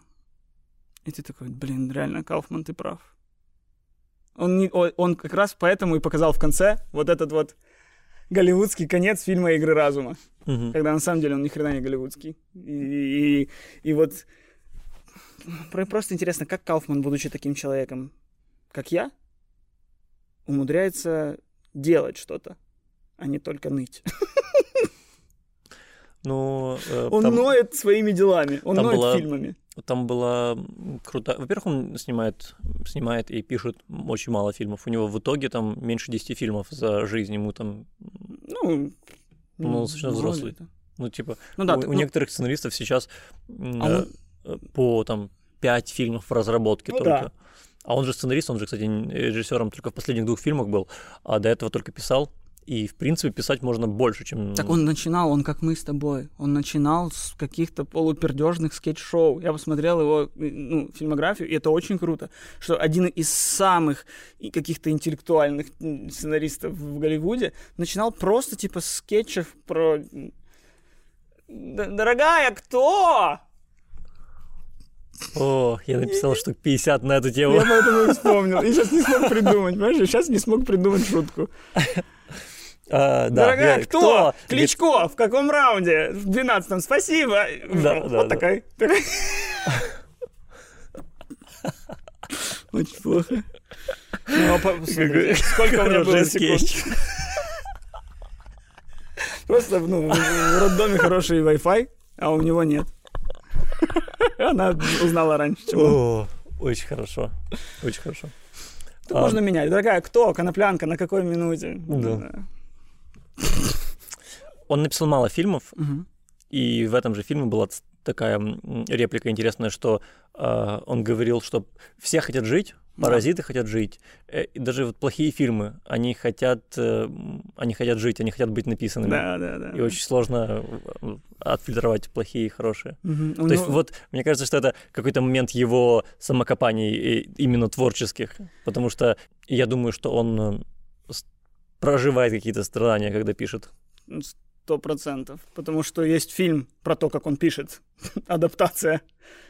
И ты такой, блин, реально, Кауфман, ты прав. Он, не, он как раз поэтому и показал в конце вот этот вот голливудский конец фильма «Игры разума» Мгм. когда на самом деле он ни хрена не голливудский. И, и, и вот просто интересно, как Кауфман, будучи таким человеком, как я, умудряется делать что-то, а не только ныть. Ну, э, Он там, ноет своими делами, он там ноет была- фильмами. там была круто. Во-первых, он снимает, снимает и пишет очень мало фильмов. У него в итоге там меньше 10 фильмов за жизнь. Ему там, Ну, Ну, он достаточно взрослый. это. ну, типа, Ну да, у, так, у ну, некоторых сценаристов сейчас А э, он- по там 5 фильмов в разработке Ну только. да. А он же сценарист, он же, кстати, режиссером только в последних двух фильмах был, а до этого только писал. И, в принципе, писать можно больше, чем... Так он начинал, он как мы с тобой. Он начинал с каких-то полупердежных скетч-шоу. Я посмотрел его ну, фильмографию, и это очень круто, что один из самых каких-то интеллектуальных сценаристов в Голливуде начинал просто типа с скетчев про м, «Д- Дорогая, кто? О, я написал штук 50 на эту тему. Я поэтому и вспомнил. И сейчас не смог придумать, понимаешь? Сейчас не смог придумать шутку. А, да, Дорогая, я- кто? Говорит, Кличко, в каком раунде? В 12 спасибо. Да, вот да, да. такой. такой. Очень плохо. Ну, а по- сколько у меня было секунд? Просто ну, в роддоме хороший Wi-Fi, а у него нет. Она узнала раньше, чем. О, очень хорошо. Очень хорошо. Тут а- можно менять. Дорогая, кто? Коноплянка, на какой минуте? Да. Он написал мало фильмов, и в этом же фильме была такая реплика интересная, что э, он говорил, что все хотят жить, Да. паразиты хотят жить, э, и даже вот плохие фильмы, они хотят, э, они хотят жить, они хотят быть написанными. Да, да, да. И очень сложно э, отфильтровать плохие и хорошие. Мгм. У То есть него- вот, мне кажется, что это какой-то момент его самокопаний именно творческих, потому что я думаю, что он э, проживает какие-то страдания, когда пишет. Сто процентов. Потому что есть фильм про то, как он пишет. Адаптация.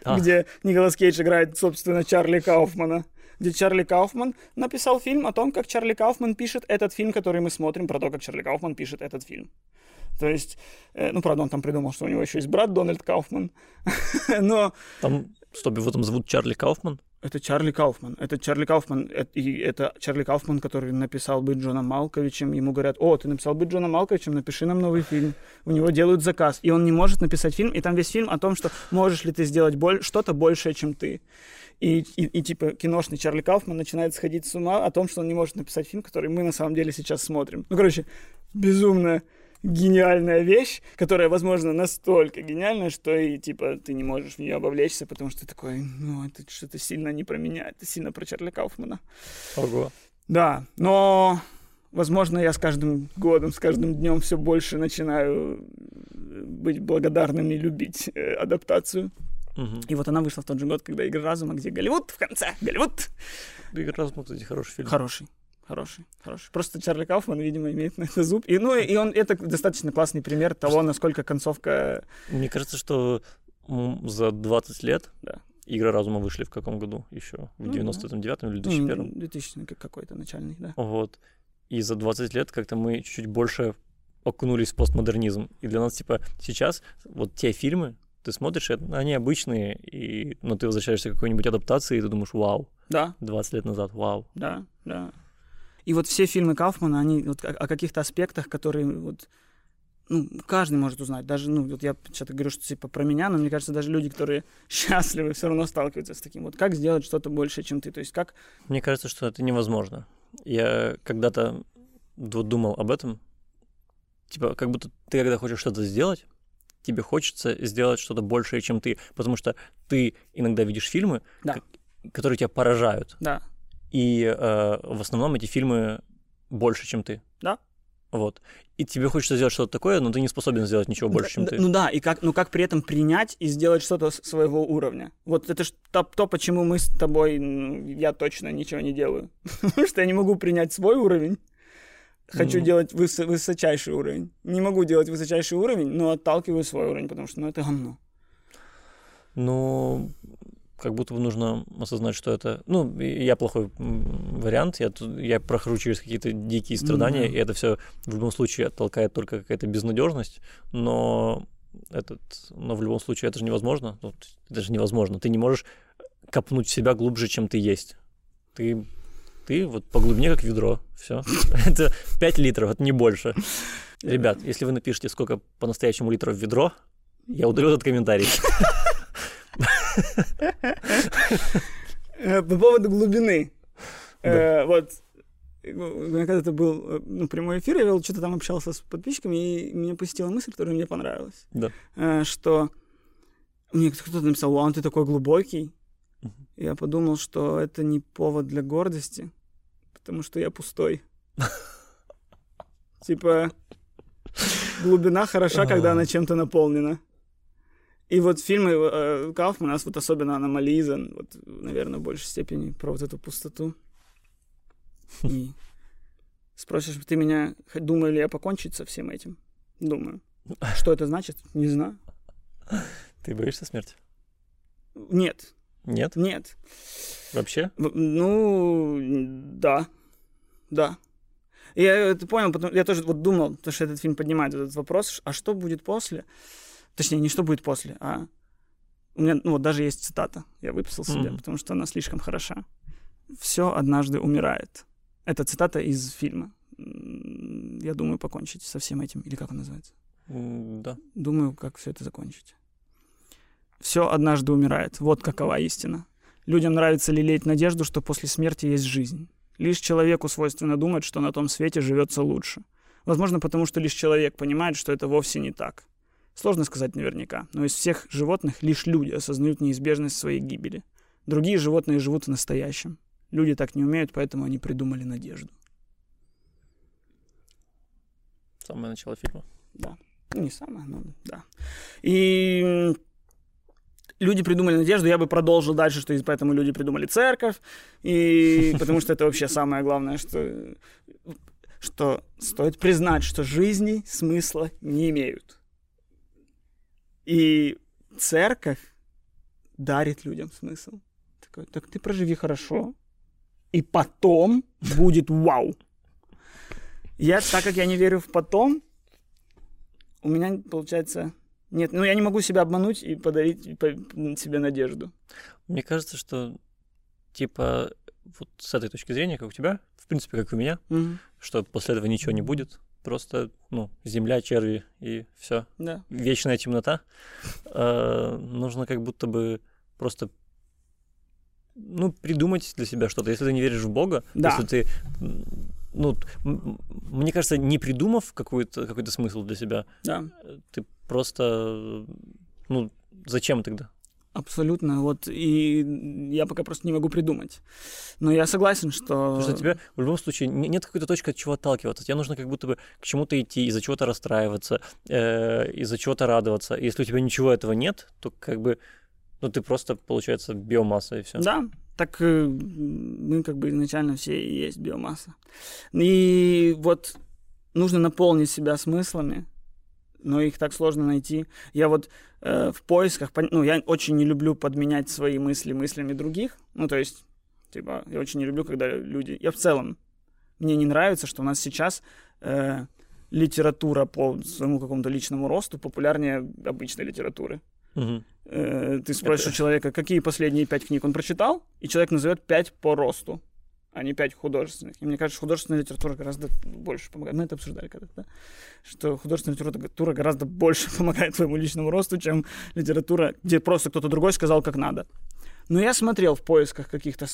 А. Где Николас Кейдж играет, собственно, Чарли Кауфмана. Где Чарли Кауфман написал фильм о том, как Чарли Кауфман пишет этот фильм, который мы смотрим, про то, как Чарли Кауфман пишет этот фильм. То есть, э, ну, правда, он там придумал, что у него еще есть брат Дональд Кауфман. Но Там, стоп, его там зовут Чарли Кауфман? это Чарли Кауфман. Это Чарли Кауфман. э- И это Чарли Кауфман, который написал быть Джоном Малковичем. Ему говорят, о, ты написал быть Джоном Малковичем, напиши нам новый фильм. У него делают заказ. И он не может написать фильм. И там весь фильм о том, что можешь ли ты сделать боль- что-то большее, чем ты. И, и, и типа киношный Чарли Кауфман начинает сходить с ума о том, что он не может написать фильм, который мы на самом деле сейчас смотрим. Ну, короче, безумно гениальная вещь, которая, возможно, настолько гениальная, что и, типа, ты не можешь в нее вовлечься, потому что ты такой, ну, это что-то сильно не про меня, это сильно про Чарли Кауфмана. Ого. Да, но Возможно, я с каждым годом, с каждым днем все больше начинаю быть благодарным и любить э, адаптацию. Мгм. И вот она вышла в тот же год, когда «Игра разума», где Голливуд в конце. Голливуд! Игра разума, кстати, хороший фильм. Хороший. Хороший, хороший. Просто Чарли Кауфман, видимо, имеет на это зуб. И, ну, и он, это достаточно классный пример того, насколько концовка... Мне кажется, что за 20 лет Да. Игры разума вышли в каком году еще? В Ну, 99-м или ну, 2001 2000 как- какой-то начальный, да. Вот. И за 20 лет как-то мы чуть больше окунулись в постмодернизм. И для нас, типа, сейчас вот те фильмы, ты смотришь, они обычные, и, но ты возвращаешься к какой-нибудь адаптации, и ты думаешь, вау, Да, 20 лет назад, вау. да, да. И вот все фильмы Кауфмана, они вот о, каких-то аспектах, которые вот ну, каждый может узнать. Даже, ну, вот я что-то говорю, что типа про меня, но мне кажется, даже люди, которые счастливы, все равно сталкиваются с таким. Вот как сделать что-то больше, чем ты? То есть как... Мне кажется, что это невозможно. Я когда-то думал об этом. Типа, как будто ты, когда хочешь что-то сделать, тебе хочется сделать что-то большее, чем ты. Потому что ты иногда видишь фильмы, Да. ко- которые тебя поражают. Да, И э, в основном эти фильмы больше, чем ты. Да. Вот. И тебе хочется сделать что-то такое, но ты не способен сделать ничего больше, чем Да, ты. Ну да, и как, ну как при этом принять и сделать что-то своего уровня. Вот это ж то, то, почему мы с тобой, я точно ничего не делаю. Потому что я не могу принять свой уровень. Хочу Ну. делать выс- высочайший уровень. Не могу делать высочайший уровень, но отталкиваю свой уровень, потому что ну, это говно. Ну, как будто бы нужно осознать, что это... Ну, я плохой вариант, я, я прохожу через какие-то дикие страдания, да. и это все в любом случае оттолкает только какая-то безнадежность, но этот, но в любом случае это же невозможно, ну, это же невозможно, ты не можешь копнуть себя глубже, чем ты есть. Ты, ты вот по глубине как ведро, все. Это 5 литров, это не больше. Ребят, если вы напишите, сколько по-настоящему литров ведро, я удалю этот комментарий. Э, По поводу глубины. Э, Вот э, у меня когда-то был э, ну, прямой эфир, я вел, что-то там общался с подписчиками, и меня посетила мысль, которая мне понравилась. Да. Что мне кто-то написал, вау, ты такой глубокий. Я подумал, что это не повод для гордости, потому что я пустой. Типа, глубина хороша, когда она чем-то наполнена. И вот фильмы э, Кауфмана, вот особенно Аномализа, вот, наверное, в большей степени про вот эту пустоту. И спросишь, ты меня, думаю ли я покончить со всем этим? Думаю. Что это значит? Не знаю. Ты боишься смерти? Нет, Нет? нет. Вообще? В- Ну, да, да. И я это понял, потому я тоже вот думал, потому что этот фильм поднимает этот вопрос, а что будет после? Точнее, не что будет после, а у меня, ну вот даже есть цитата, я выписал себе, Мгм. потому что она слишком хороша. Все однажды умирает. Это цитата из фильма. Я думаю покончить со всем этим, или как он называется? М, Да. Думаю, как все это закончить. Все однажды умирает. Вот какова истина. Людям нравится лелеять надежду, что после смерти есть жизнь. Лишь человеку свойственно думать, что на том свете живется лучше. Возможно, потому что лишь человек понимает, что это вовсе не так. Сложно сказать наверняка, но из всех животных лишь люди осознают неизбежность своей гибели. Другие животные живут в настоящем. Люди так не умеют, поэтому они придумали надежду. Самое начало фильма. Да. Ну, не самое, но да. И люди придумали надежду, я бы продолжил дальше, что поэтому люди придумали церковь, и потому что это вообще самое главное, что, что стоит признать, что жизни смысла не имеют. И церковь дарит людям смысл. Такой, так ты проживи хорошо, и потом будет вау. Я, так как я не верю в потом, у меня, получается, нет, ну я не могу себя обмануть и подарить по- себе надежду. Мне кажется, что типа вот с этой точки зрения, как у тебя, в принципе, как у меня, что после этого ничего не будет. Просто, ну, земля, черви и все. Да. Вечная темнота. Э, нужно как будто бы просто ну, придумать для себя что-то. Если ты не веришь в Бога, Да. если ты, ну, мне кажется, не придумав какой-то какой смысл для себя, Да. ты просто, ну, зачем тогда? Абсолютно. Вот, и я пока просто не могу придумать. Но я согласен, что... Потому что тебе в любом случае не- нет какой-то точки, от чего отталкиваться. Тебе нужно как будто бы к чему-то идти, из-за чего-то расстраиваться, э, из-за чего-то радоваться. Если у тебя ничего этого нет, то как бы, ну, ты просто, получается, биомасса и все. Да, так э, мы как бы изначально все и есть биомасса. И вот нужно наполнить себя смыслами, но их так сложно найти. Я вот э, в поисках, ну, я очень не люблю подменять свои мысли мыслями других. Ну, то есть, типа, я очень не люблю, когда люди... Я в целом, мне не нравится, что у нас сейчас э, литература по своему какому-то личному росту популярнее обычной литературы. Мгм. Э, ты спросишь Это- у человека, какие последние пять книг он прочитал, и человек назовет пять по росту, а не пять художественных. И мне кажется, художественная литература гораздо больше помогает. Мы это обсуждали когда-то, да? Что художественная литература гораздо больше помогает твоему личному росту, чем литература, где просто кто-то другой сказал, как надо. Но я смотрел в поисках каких-то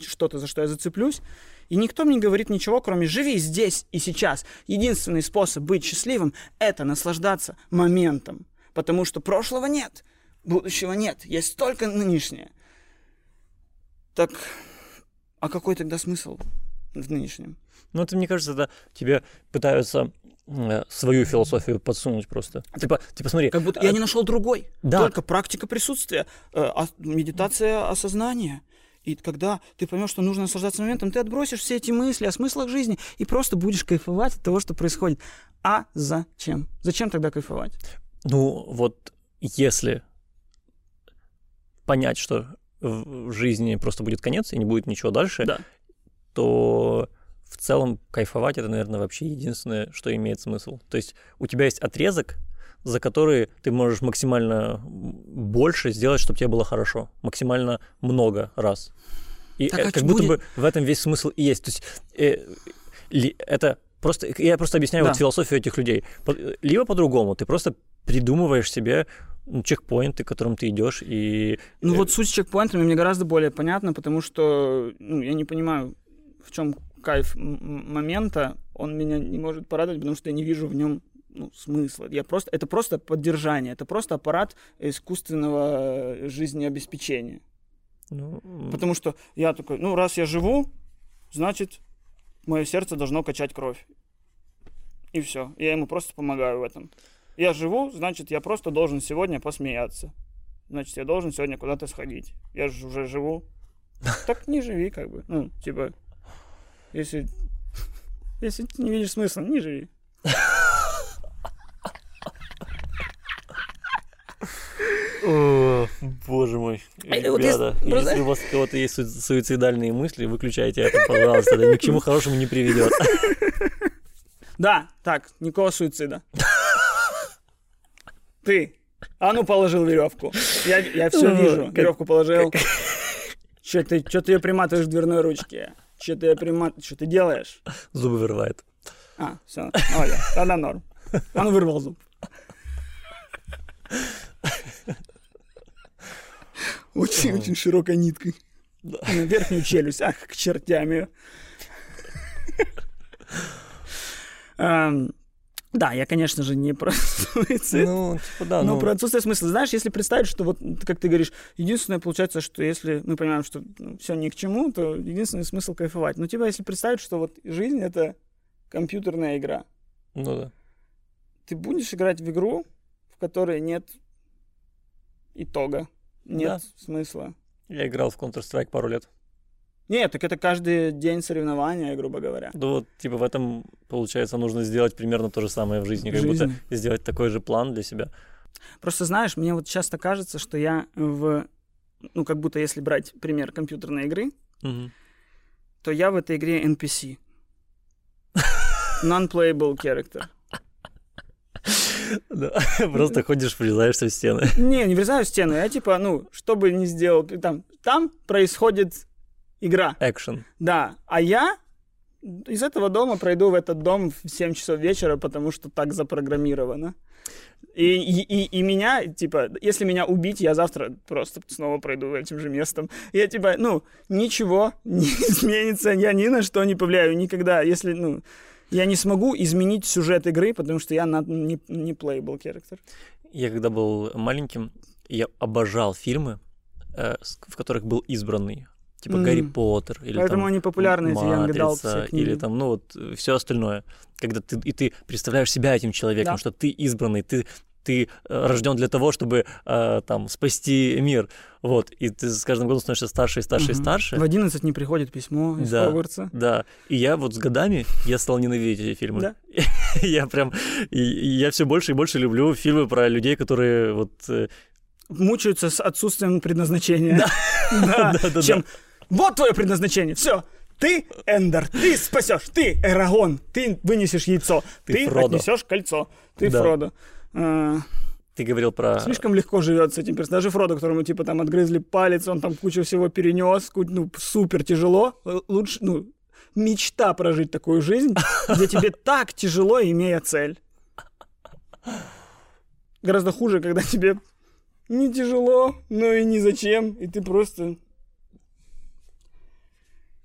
что-то, за что я зацеплюсь, и никто мне не говорит ничего, кроме «живи здесь и сейчас». Единственный способ быть счастливым — это наслаждаться моментом. Потому что прошлого нет, будущего нет, есть только нынешнее. Так, а какой тогда смысл в нынешнем? Ну, это, мне кажется, это тебе пытаются э, свою философию подсунуть просто. Типа, типа смотри, Как будто я не нашел другой. Да. Только практика присутствия, э, медитация осознания. И когда ты поймешь, что нужно наслаждаться моментом, ты отбросишь все эти мысли о смыслах жизни и просто будешь кайфовать от того, что происходит. А зачем? Зачем тогда кайфовать? Ну, вот если понять, что в жизни просто будет конец и не будет ничего дальше, Да. то в целом кайфовать это, наверное, вообще единственное, что имеет смысл. То есть у тебя есть отрезок, за который ты можешь максимально больше сделать, чтобы тебе было хорошо. Максимально много раз. И Так, э, а как будто будет? бы в этом весь смысл и есть. То есть э, ли- это просто... Я просто объясняю Да. вот философию этих людей. По- Либо по-другому. Ты просто придумываешь себе ну, чекпоинты, к которым ты идешь, и... Ну э, вот суть с чекпоинтами мне гораздо более понятна, потому что ну, я не понимаю, в чем кайф момента, он меня не может порадовать, потому что я не вижу в нем ну, смысла. Я просто, это просто поддержание, это просто аппарат искусственного э, жизнеобеспечения. ну, Потому что я такой, ну раз я живу, значит мое сердце должно качать кровь. И все. Я ему просто помогаю в этом. Я живу, значит, я просто должен сегодня посмеяться. Значит, я должен сегодня куда-то сходить. Я же уже живу. Так не живи, как бы. Ну, типа, если, если ты не видишь смысла, не живи. О, боже мой. Есть- Ребята, если у вас у кого-то есть су- суицидальные мысли, выключайте это, пожалуйста. Это ни к чему хорошему не приведет. Да, так, никакого суицида. Ты, а ну положил веревку. Я, я все Ну, вижу. Веревку положил. Че ты, чё ты ее приматываешь к дверной ручке? Че ты ее примат... Что ты делаешь? Зубы вырывает. А, все, молодец, тогда норм. Он вырвал зуб. Очень, очень широкой ниткой. На верхнюю челюсть. Ах, к чертям ее. Да, я, конечно же, не про суицид. Ну, типа, да, Но ну, про отсутствие смысла. Знаешь, если представить, что вот, как ты говоришь, единственное получается, что если мы понимаем, что все ни к чему, то единственный смысл кайфовать. Но тебя, если представить, что вот жизнь — это компьютерная игра, ну да. ты будешь играть в игру, в которой нет итога, нет Да. смысла. Я играл в Counter-Strike пару лет. Нет, так это каждый день соревнования, грубо говоря. Ну вот, типа, в этом, получается, нужно сделать примерно то же самое в жизни. В Как жизни. будто сделать такой же план для себя. Просто знаешь, мне вот часто кажется, что я в... Ну, как будто если брать пример компьютерной игры, Мгм. то я в этой игре NPC. Non-playable character. Да. Просто ходишь, врезаешься в стены. Не, не врезаю в стену. Я типа, ну, что бы ни сделал, там, там происходит игра. Экшен. Да. А я из этого дома пройду в этот дом в 7 часов вечера, потому что так запрограммировано. И, и, и, и меня, типа, если меня убить, я завтра просто снова пройду этим же местом. Я, типа, ну, ничего не изменится, я ни на что не повлияю никогда. Если, ну, я не смогу изменить сюжет игры, потому что я на, не, не playable character. Я когда был маленьким, я обожал фильмы, э, в которых был избранный. Типа Мгм. Гарри Поттер или Поэтому там они популярны, эти «Матрица», книги. или там, ну вот, все остальное. Когда ты, и ты представляешь себя этим человеком, Да. что ты избранный, ты, ты рожден для того, чтобы э, там спасти мир. Вот, и ты с каждым годом становишься старше и старше и Мгм. старше. В 11 не приходит письмо из Да. Хогвартса. Да, и я вот с годами, я стал ненавидеть эти фильмы. Да. я прям, и, и я все больше и больше люблю фильмы про людей, которые вот... э, Мучаются с отсутствием предназначения. Да. Да. Да-да-да. Чем вот твое предназначение. Все. Ты Эндер, ты спасешь, ты Эрагон, ты вынесешь яйцо, Ты ты, Фродо. отнесешь кольцо, ты Да. Фродо. А, Ты говорил про... Слишком легко живет с этим персонажем. Даже Фродо, которому типа там отгрызли палец, он там кучу всего перенес, ну, супер тяжело. Л- Лучше, ну, мечта прожить такую жизнь, где тебе так тяжело, имея цель. Гораздо хуже, когда тебе не тяжело, но и ни зачем, и ты просто...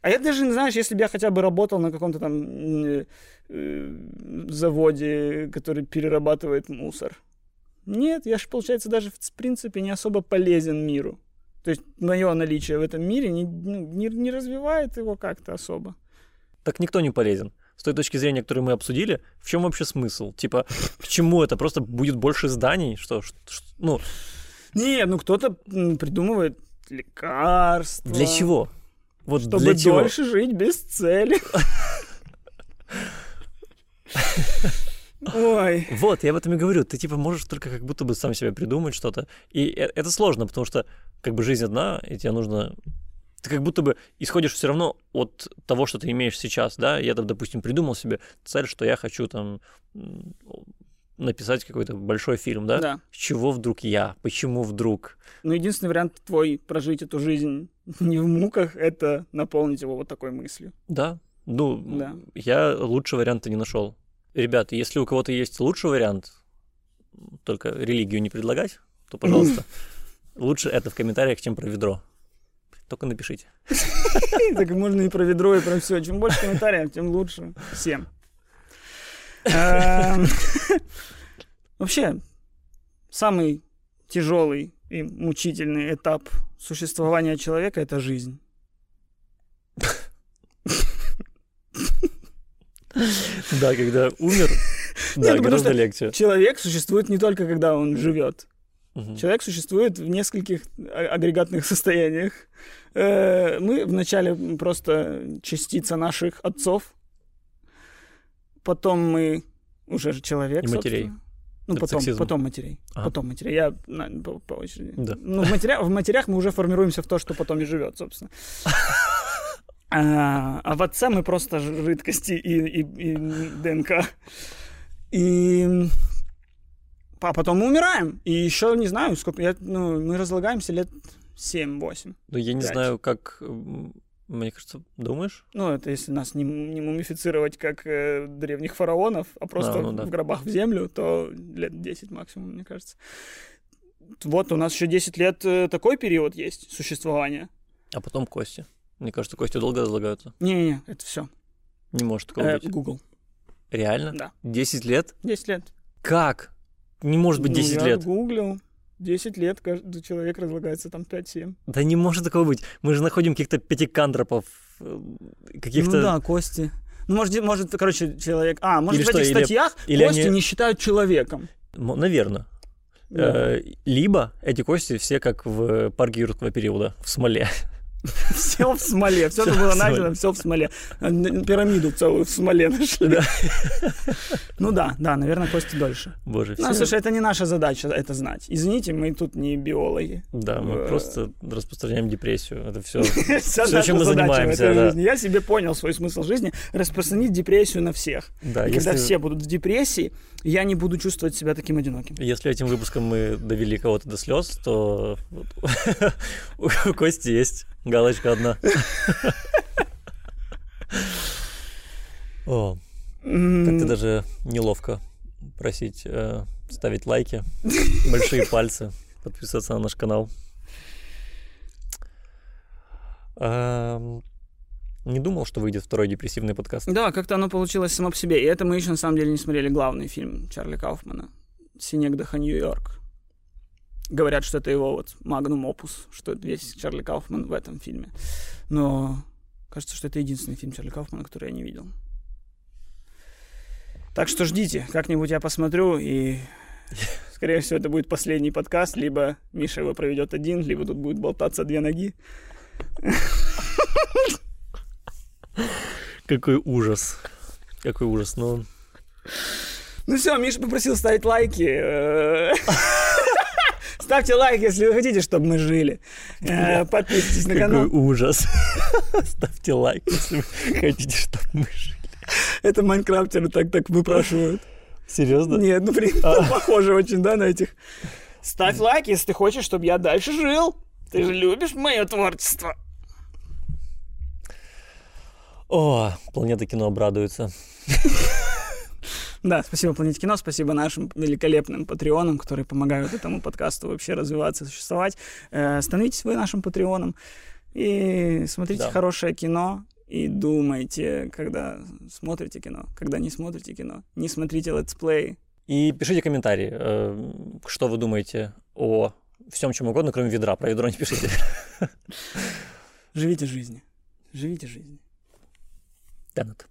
А я даже, не знаешь, если бы я хотя бы работал на каком-то там э, э, заводе, который перерабатывает мусор. Нет, я же, получается, даже в принципе не особо полезен миру. То есть мое наличие в этом мире не, ну, не, не развивает его как-то особо. Так никто не полезен. С той точки зрения, которую мы обсудили, в чем вообще смысл? Типа, к чему это? Просто будет больше зданий? Что, ш- ш- ну, Не, ну кто-то придумывает лекарства. для чего? Вот Чтобы для чего? дольше жить без цели. Ой. Вот, я об этом и говорю. Ты типа можешь только как будто бы сам себе придумать что-то. И э- это сложно, потому что как бы жизнь одна, и тебе нужно... Ты как будто бы исходишь все равно от того, что ты имеешь сейчас, да? Я, там, допустим, придумал себе цель, что я хочу там написать какой-то большой фильм, да? Да. С чего вдруг я? Почему вдруг? Но единственный вариант твой прожить эту жизнь не в муках, это наполнить его вот такой мыслью. Да. Ну, Да. я лучшего варианта не нашел. Ребята, если у кого-то есть лучший вариант, только религию не предлагать, то, пожалуйста, лучше это в комментариях, чем про ведро. Только напишите. Так можно и про ведро, и про все. Чем больше комментариев, тем лучше всем. Эм, Вообще, самый тяжелый и мучительный этап существования человека — это жизнь. Да, когда умер, да, гораздо легче. Человек существует не только, когда он живет. Человек существует в нескольких а- агрегатных состояниях. Э, Мы вначале просто частица наших отцов, потом мы уже же человек, И матерей. собственно. Ну, Это потом, сексизм. потом матерей. Ага. Потом матерей. Я на- по, по очереди. Да. Ну, в, матеря- в матерях мы уже формируемся в то, что потом и живет, собственно. А, а в отце мы просто жидкости и, и, и ДНК. И а потом мы умираем. И еще не знаю, сколько. Я, ну, мы разлагаемся лет 7-8. Ну, я не знаю, как... Мне кажется, думаешь? Ну, это если нас не, не мумифицировать, как э, древних фараонов, а просто А, ну да. в гробах в землю, то лет 10 максимум, мне кажется. Вот у нас еще 10 лет э, такой период есть существования. А потом кости. Мне кажется, кости долго разлагаются. Не-не-не, это все. Не может такого быть. Google. Реально? Да. 10 лет? 10 лет. Как? Не может быть Ну, 10 я лет. гуглил. 10 лет каждый человек разлагается там 5-7. Да не может такого быть. Мы же находим каких-то пятикантропов, э, каких-то... Ну да, кости. Ну, может, может, короче, человек... А, может, Или в что, этих или- статьях или кости они- не считают человеком. Наверное. Да. Э, Либо эти кости все как в парке юрского периода, в смоле. Все в смоле. Все, что было найдено, все в смоле. Н- Пирамиду целую в смоле нашли. Ну да, да, наверное, кости дольше. Боже, Ну, все... слушай, это не наша задача это знать. Извините, мы тут не биологи. Да, мы Э. просто распространяем депрессию. Это все. Наша чем мы занимаемся. Я себе понял свой смысл жизни распространить депрессию на всех. Да, Когда все будут в депрессии, я не буду чувствовать себя таким одиноким. если этим выпуском мы довели кого-то до слез, то у Кости есть галочка одна. О, как-то даже неловко просить э, ставить лайки, большие пальцы, подписываться на наш канал. Эм, Не думал, что выйдет второй депрессивный подкаст. Да, как-то оно получилось само по себе. И это мы еще на самом деле не смотрели главный фильм Чарли Кауфмана «Синегдаха, Нью-Йорк». Говорят, что это его вот магнум опус, что весь Чарли Кауфман в этом фильме. Но кажется, что это единственный фильм Чарли Кауфмана, который я не видел. Так что ждите, как-нибудь я посмотрю, и, скорее всего, это будет последний подкаст, либо Миша его проведет один, либо тут будет болтаться две ноги. Какой ужас. Какой ужас. Ну, Ну все, Миша попросил ставить лайки. Ставьте лайк, если вы хотите, чтобы мы жили. Э, Подписывайтесь на какой канал. ужас. Ставьте лайк, если вы хотите, чтобы мы жили. Это майнкрафтеры так так выпрашивают. Серьезно? Нет, ну блин, похоже очень, да, на этих. Ставь лайк, если ты хочешь, чтобы я дальше жил. Ты же любишь мое творчество. О, планета кино обрадуется. Да, спасибо Планете Кино, спасибо нашим великолепным патреонам, которые помогают этому подкасту вообще развиваться, существовать. Э, становитесь вы нашим патреоном и смотрите Да. хорошее кино и думайте, когда смотрите кино, когда не смотрите кино. Не смотрите летсплей. И пишите комментарии, э, что вы думаете о всем чем угодно, кроме ведра. Про ведро не пишите. Живите жизнью. Живите жизнью. Теннет.